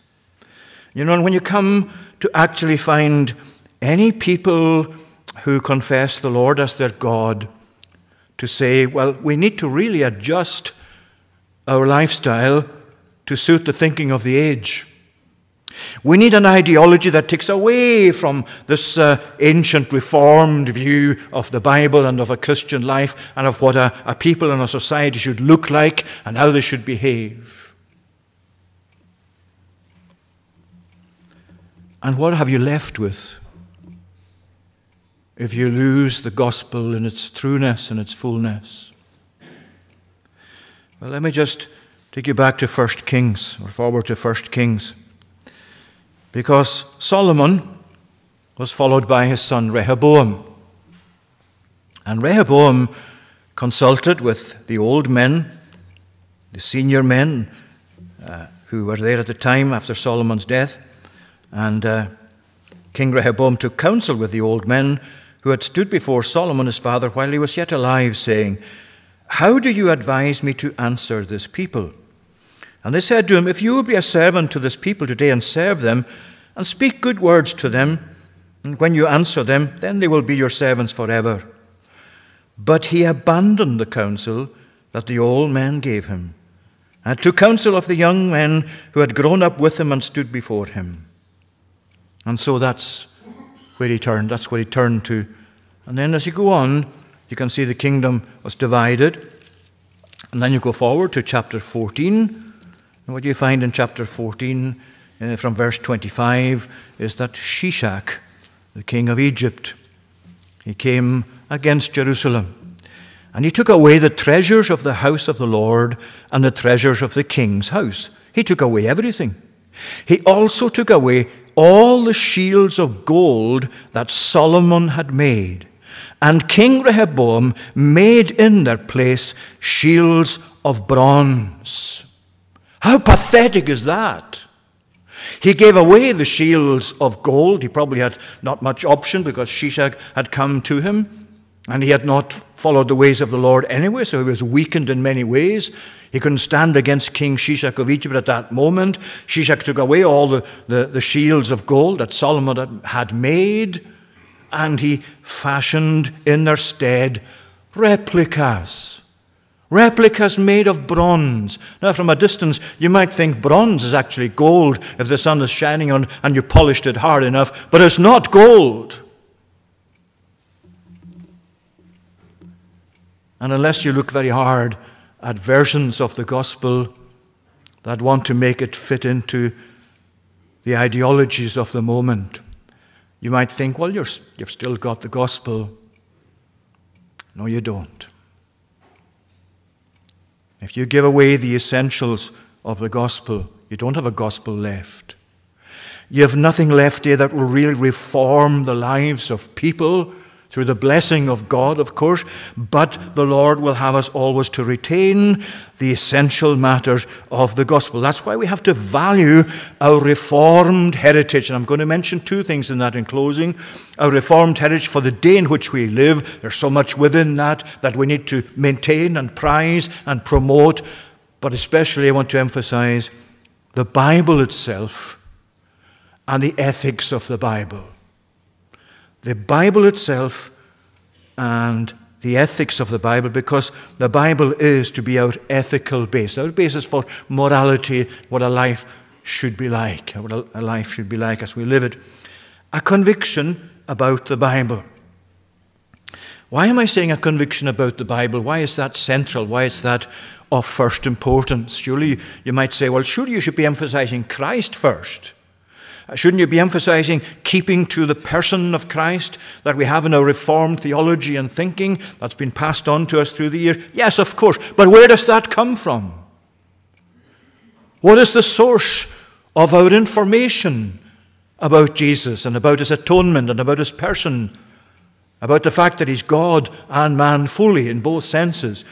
You know, and when you come to actually find any people who confess the Lord as their God, to say, well, we need to really adjust our lifestyle to suit the thinking of the age. We need an ideology that takes away from this uh, ancient reformed view of the Bible and of a Christian life and of what a, a people and a society should look like and how they should behave. And what have you left with if you lose the gospel in its trueness and its fullness? Well, let me just take you back to 1 Kings, or forward to 1 Kings because Solomon was followed by his son Rehoboam. And Rehoboam consulted with the old men, the senior men uh, who were there at the time after Solomon's death. And uh, King Rehoboam took counsel with the old men who had stood before Solomon his father while he was yet alive, saying, How do you advise me to answer this people? And they said to him, If you will be a servant to this people today and serve them, and speak good words to them, and when you answer them, then they will be your servants forever. But he abandoned the counsel that the old men gave him, and took counsel of the young men who had grown up with him and stood before him. And so that's where he turned. That's where he turned to. And then as you go on, you can see the kingdom was divided. And then you go forward to chapter 14. And what you find in chapter 14? uh, from verse 25 is that Shishak, the king of Egypt, he came against Jerusalem. And he took away the treasures of the house of the Lord and the treasures of the king's house. He took away everything. He also took away all the shields of gold that Solomon had made. And King Rehoboam made in their place shields of bronze. How pathetic is that? He gave away the shields of gold. He probably had not much option because Shishak had come to him and he had not followed the ways of the Lord anyway, so he was weakened in many ways. He couldn't stand against King Shishak of Egypt at that moment. Shishak took away all the, the, the shields of gold that Solomon had made, and he fashioned in their stead replicas. Replicas made of bronze. Now, from a distance, you might think bronze is actually gold if the sun is shining on and you polished it hard enough, but it's not gold. And unless you look very hard at versions of the gospel that want to make it fit into the ideologies of the moment, you might think, well, you're, you've still got the gospel. No, you don't. If you give away the essentials of the gospel, you don't have a gospel left. You have nothing left here that will really reform the lives of people through the blessing of God, of course, but the Lord will have us always to retain the essential matters of the gospel. That's why we have to value our reformed heritage. And I'm going to mention two things in that in closing. Our reformed heritage for the day in which we live. There's so much within that that we need to maintain and prize and promote. But especially, I want to emphasize the Bible itself and the ethics of the Bible the Bible itself and the ethics of the Bible because the Bible is to be our ethical base, our basis for morality, what a life should be like, what a life should be like as we live it. A conviction about the Bible. Why am I saying a conviction about the Bible? Why is that central? Why is that of first importance? Surely you might say, well, surely you should be emphasizing Christ first. Shouldn't you be emphasizing keeping to the person of Christ that we have in our Reformed theology and thinking that's been passed on to us through the years? Yes, of course. But where does that come from? What is the source of our information about Jesus and about his atonement and about his person? About the fact that he's God and man fully in both senses.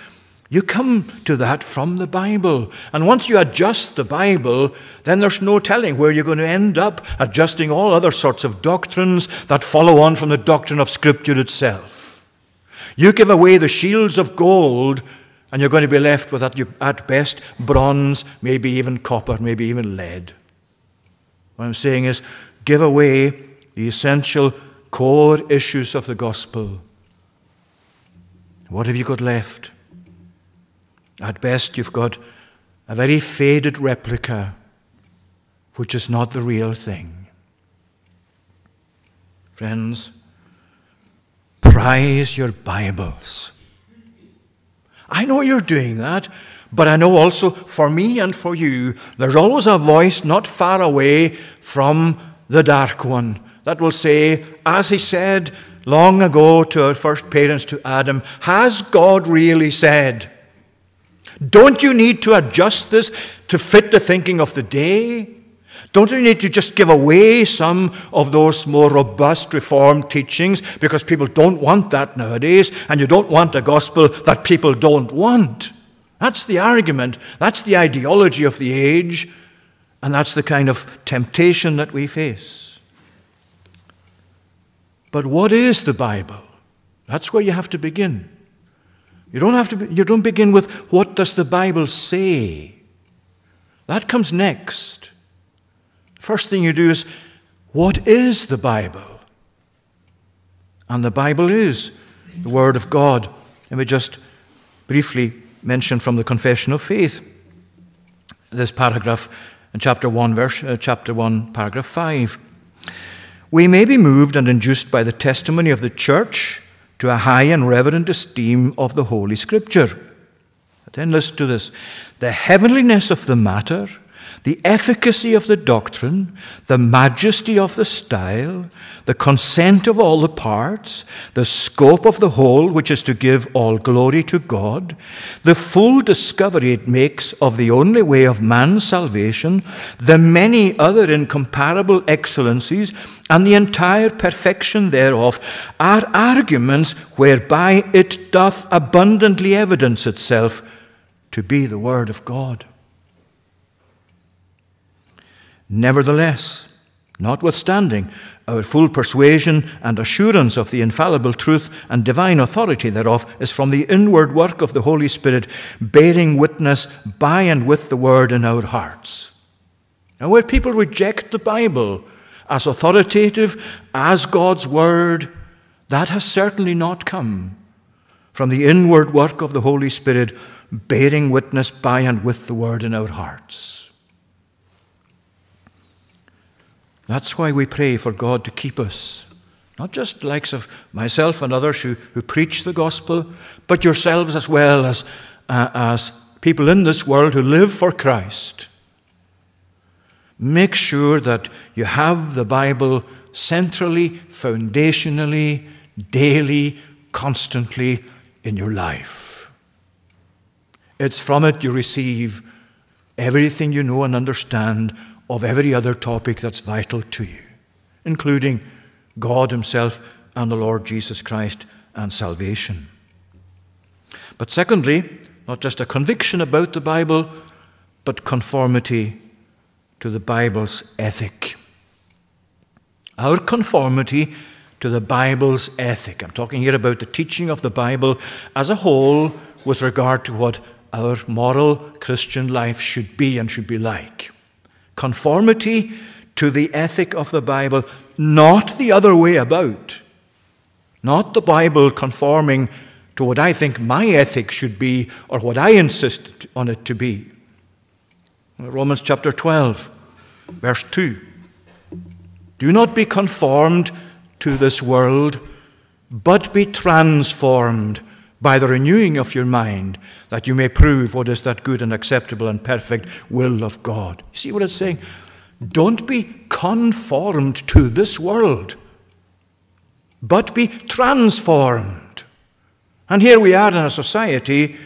You come to that from the Bible. And once you adjust the Bible, then there's no telling where you're going to end up adjusting all other sorts of doctrines that follow on from the doctrine of Scripture itself. You give away the shields of gold, and you're going to be left with, at best, bronze, maybe even copper, maybe even lead. What I'm saying is, give away the essential core issues of the gospel. What have you got left? At best, you've got a very faded replica, which is not the real thing. Friends, prize your Bibles. I know you're doing that, but I know also for me and for you, there's always a voice not far away from the dark one that will say, as he said long ago to our first parents, to Adam, Has God really said? Don't you need to adjust this to fit the thinking of the day? Don't you need to just give away some of those more robust Reformed teachings because people don't want that nowadays, and you don't want a gospel that people don't want? That's the argument. That's the ideology of the age, and that's the kind of temptation that we face. But what is the Bible? That's where you have to begin. You don't have to you don't begin with what does the Bible say? That comes next. First thing you do is what is the Bible? And the Bible is the Word of God. Let me just briefly mention from the Confession of Faith this paragraph in chapter 1, verse, uh, chapter 1, paragraph 5. We may be moved and induced by the testimony of the church to a high and reverent esteem of the Holy Scripture. Then listen to this the heavenliness of the matter, the efficacy of the doctrine, the majesty of the style, the consent of all the parts, the scope of the whole, which is to give all glory to God, the full discovery it makes of the only way of man's salvation, the many other incomparable excellencies, and the entire perfection thereof, are arguments whereby it doth abundantly evidence itself to be the Word of God. Nevertheless, Notwithstanding, our full persuasion and assurance of the infallible truth and divine authority thereof is from the inward work of the Holy Spirit, bearing witness by and with the word in our hearts. And where people reject the Bible as authoritative, as God's word, that has certainly not come from the inward work of the Holy Spirit, bearing witness by and with the word in our hearts. That's why we pray for God to keep us. Not just the likes of myself and others who, who preach the gospel, but yourselves as well as, uh, as people in this world who live for Christ. Make sure that you have the Bible centrally, foundationally, daily, constantly in your life. It's from it you receive everything you know and understand of every other topic that's vital to you, including God Himself and the Lord Jesus Christ and salvation. But secondly, not just a conviction about the Bible, but conformity to the Bible's ethic. Our conformity to the Bible's ethic. I'm talking here about the teaching of the Bible as a whole with regard to what our moral Christian life should be and should be like. Conformity to the ethic of the Bible, not the other way about. Not the Bible conforming to what I think my ethic should be or what I insist on it to be. Romans chapter 12, verse 2. Do not be conformed to this world, but be transformed by the renewing of your mind, that you may prove what is that good and acceptable and perfect will of God. You see what it's saying? Don't be conformed to this world, but be transformed. And here we are in a society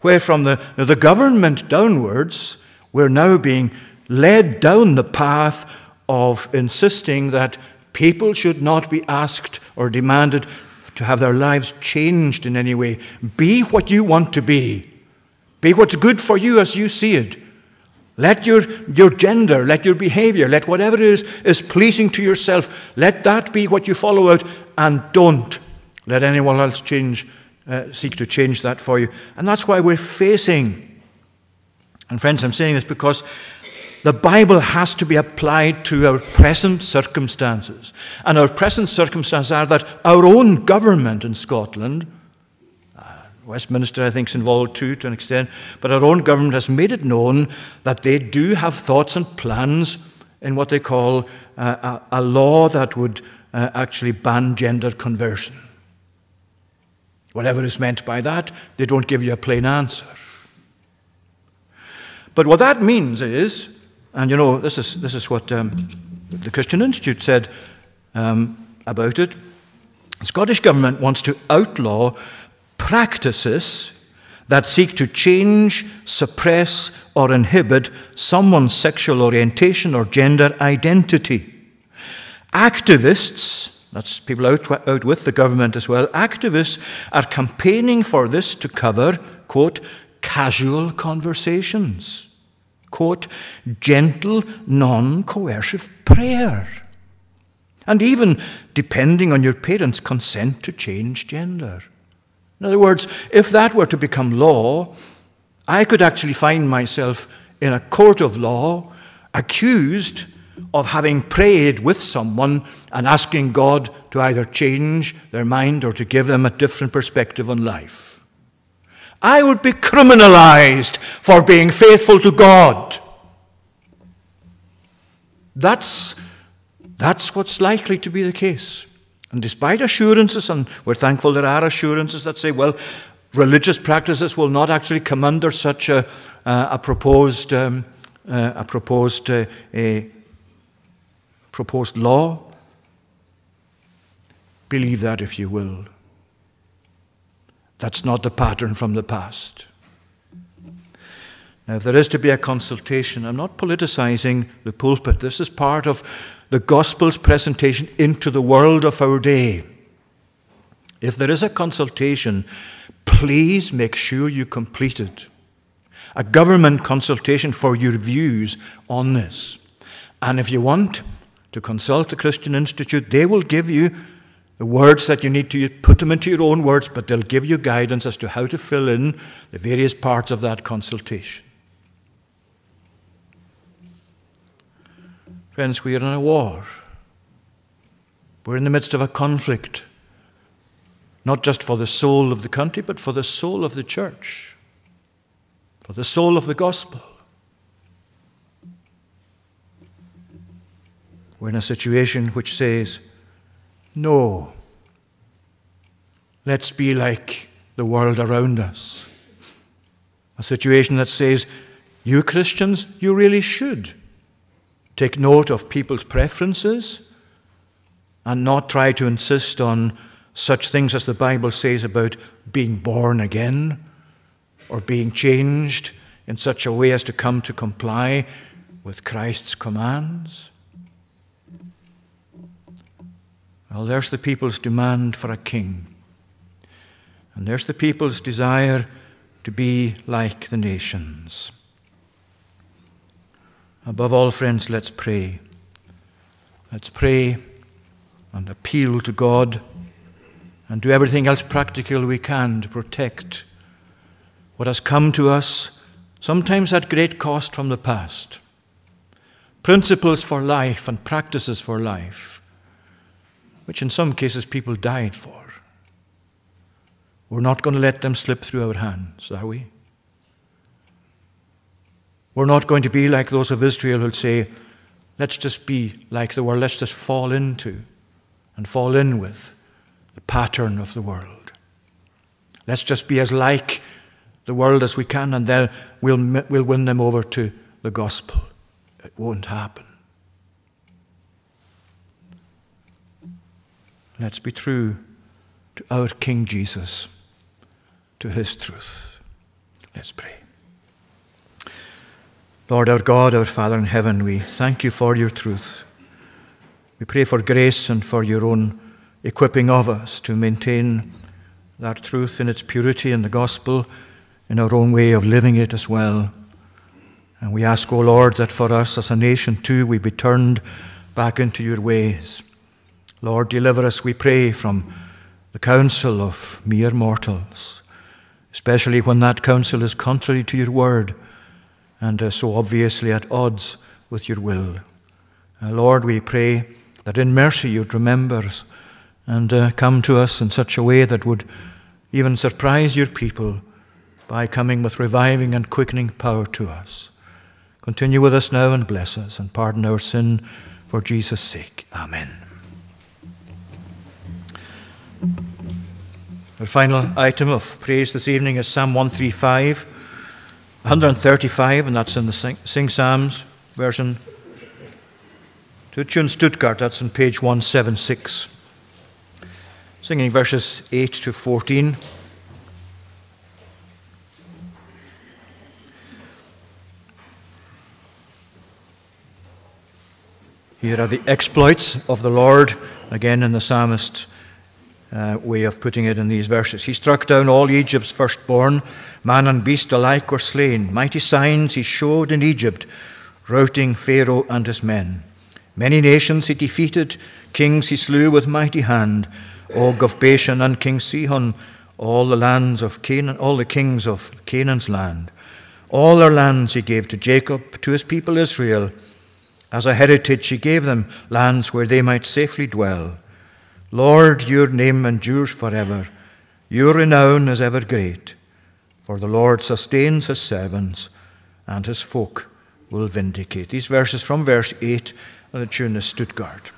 where, from the, the government downwards, we're now being led down the path of insisting that people should not be asked or demanded to have their lives changed in any way. Be what you want to be. Be what's good for you as you see it. Let your, your gender, let your behavior, let whatever it is is pleasing to yourself, let that be what you follow out, and don't let anyone else change, uh, seek to change that for you. And that's why we're facing, and friends, I'm saying this because the Bible has to be applied to our present circumstances. And our present circumstances are that our own government in Scotland, uh, Westminster, I think, is involved too to an extent, but our own government has made it known that they do have thoughts and plans in what they call uh, a, a, law that would uh, actually ban gender conversion. Whatever is meant by that, they don't give you a plain answer. But what that means is and you know, this is, this is what um, the Christian Institute said um, about it. The Scottish Government wants to outlaw practices that seek to change, suppress, or inhibit someone's sexual orientation or gender identity. Activists, that's people out, out with the government as well, activists are campaigning for this to cover, quote, casual conversations quote, gentle, non coercive prayer. And even depending on your parents' consent to change gender. In other words, if that were to become law, I could actually find myself in a court of law accused of having prayed with someone and asking God to either change their mind or to give them a different perspective on life. I would be criminalized for being faithful to God. That's, that's what's likely to be the case. And despite assurances, and we're thankful there are assurances that say, well, religious practices will not actually come under such a, uh, a proposed, um, uh, a proposed, uh, a proposed law. Believe that if you will. That's not the pattern from the past. Now, if there is to be a consultation, I'm not politicizing the pulpit. This is part of the gospel's presentation into the world of our day. If there is a consultation, please make sure you complete it. A government consultation for your views on this. And if you want to consult the Christian Institute. They will give you the words that you need to put them into your own words, but they'll give you guidance as to how to fill in the various parts of that consultation. Friends, we are in a war. We're in the midst of a conflict, not just for the soul of the country, but for the soul of the church, for the soul of the gospel. We're in a situation which says, no, let's be like the world around us. A situation that says, you Christians, you really should take note of people's preferences and not try to insist on such things as the Bible says about being born again or being changed in such a way as to come to comply with Christ's commands. Well, there's the people's demand for a king. And there's the people's desire to be like the nations. Above all, friends, let's pray. Let's pray and appeal to God and do everything else practical we can to protect what has come to us, sometimes at great cost from the past. Principles for life and practices for life which in some cases people died for. We're not going to let them slip through our hands, are we? We're not going to be like those of Israel who'll say, let's just be like the world, let's just fall into and fall in with the pattern of the world. Let's just be as like the world as we can, and then we'll, we'll win them over to the gospel. It won't happen. Let's be true to our King Jesus, to his truth. Let's pray. Lord, our God, our Father in heaven, we thank you for your truth. We pray for grace and for your own equipping of us to maintain that truth in its purity in the gospel, in our own way of living it as well. And we ask, O Lord, that for us as a nation too, we be turned back into your ways. Lord, deliver us, we pray, from the counsel of mere mortals, especially when that counsel is contrary to your word and uh, so obviously at odds with your will. Uh, Lord, we pray that in mercy you'd remember us and uh, come to us in such a way that would even surprise your people by coming with reviving and quickening power to us. Continue with us now and bless us and pardon our sin for Jesus' sake. Amen. Our final item of praise this evening is Psalm 135, 135, and that's in the Sing, Psalms version. To tune Stuttgart, that's on page 176. Singing verses 8 to 14. Here are the exploits of the Lord, again in the psalmist uh, way of putting it in these verses. He struck down all Egypt's firstborn, man and beast alike were slain. Mighty signs he showed in Egypt, routing Pharaoh and his men. Many nations he defeated, kings he slew with mighty hand. Og of Bashan and King Sihon, all the lands of Canaan, all the kings of Canaan's land. All their lands he gave to Jacob, to his people Israel. As a heritage he gave them lands where they might safely dwell. Lord, your name endures forever. Your renown is ever great. For the Lord sustains his servants, and his folk will vindicate. These verses from verse 8 of the tune of Stuttgart.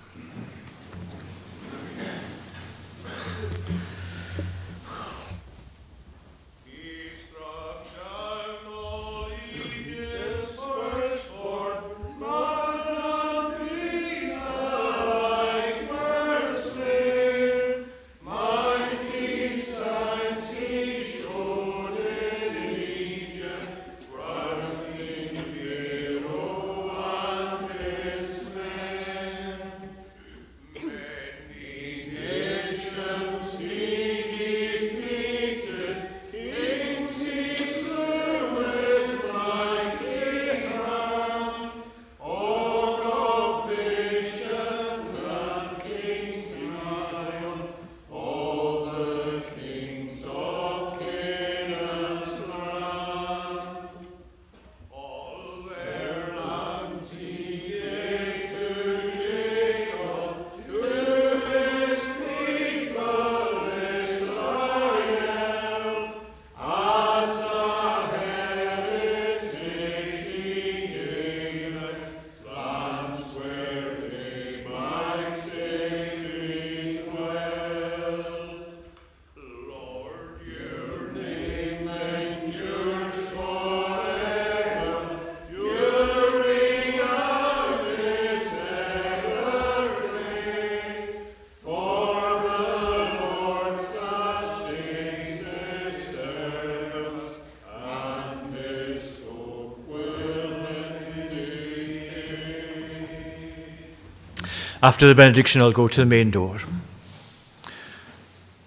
After the benediction, I'll go to the main door.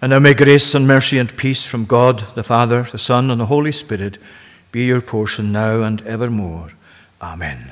And now may grace and mercy and peace from God, the Father, the Son, and the Holy Spirit be your portion now and evermore. Amen.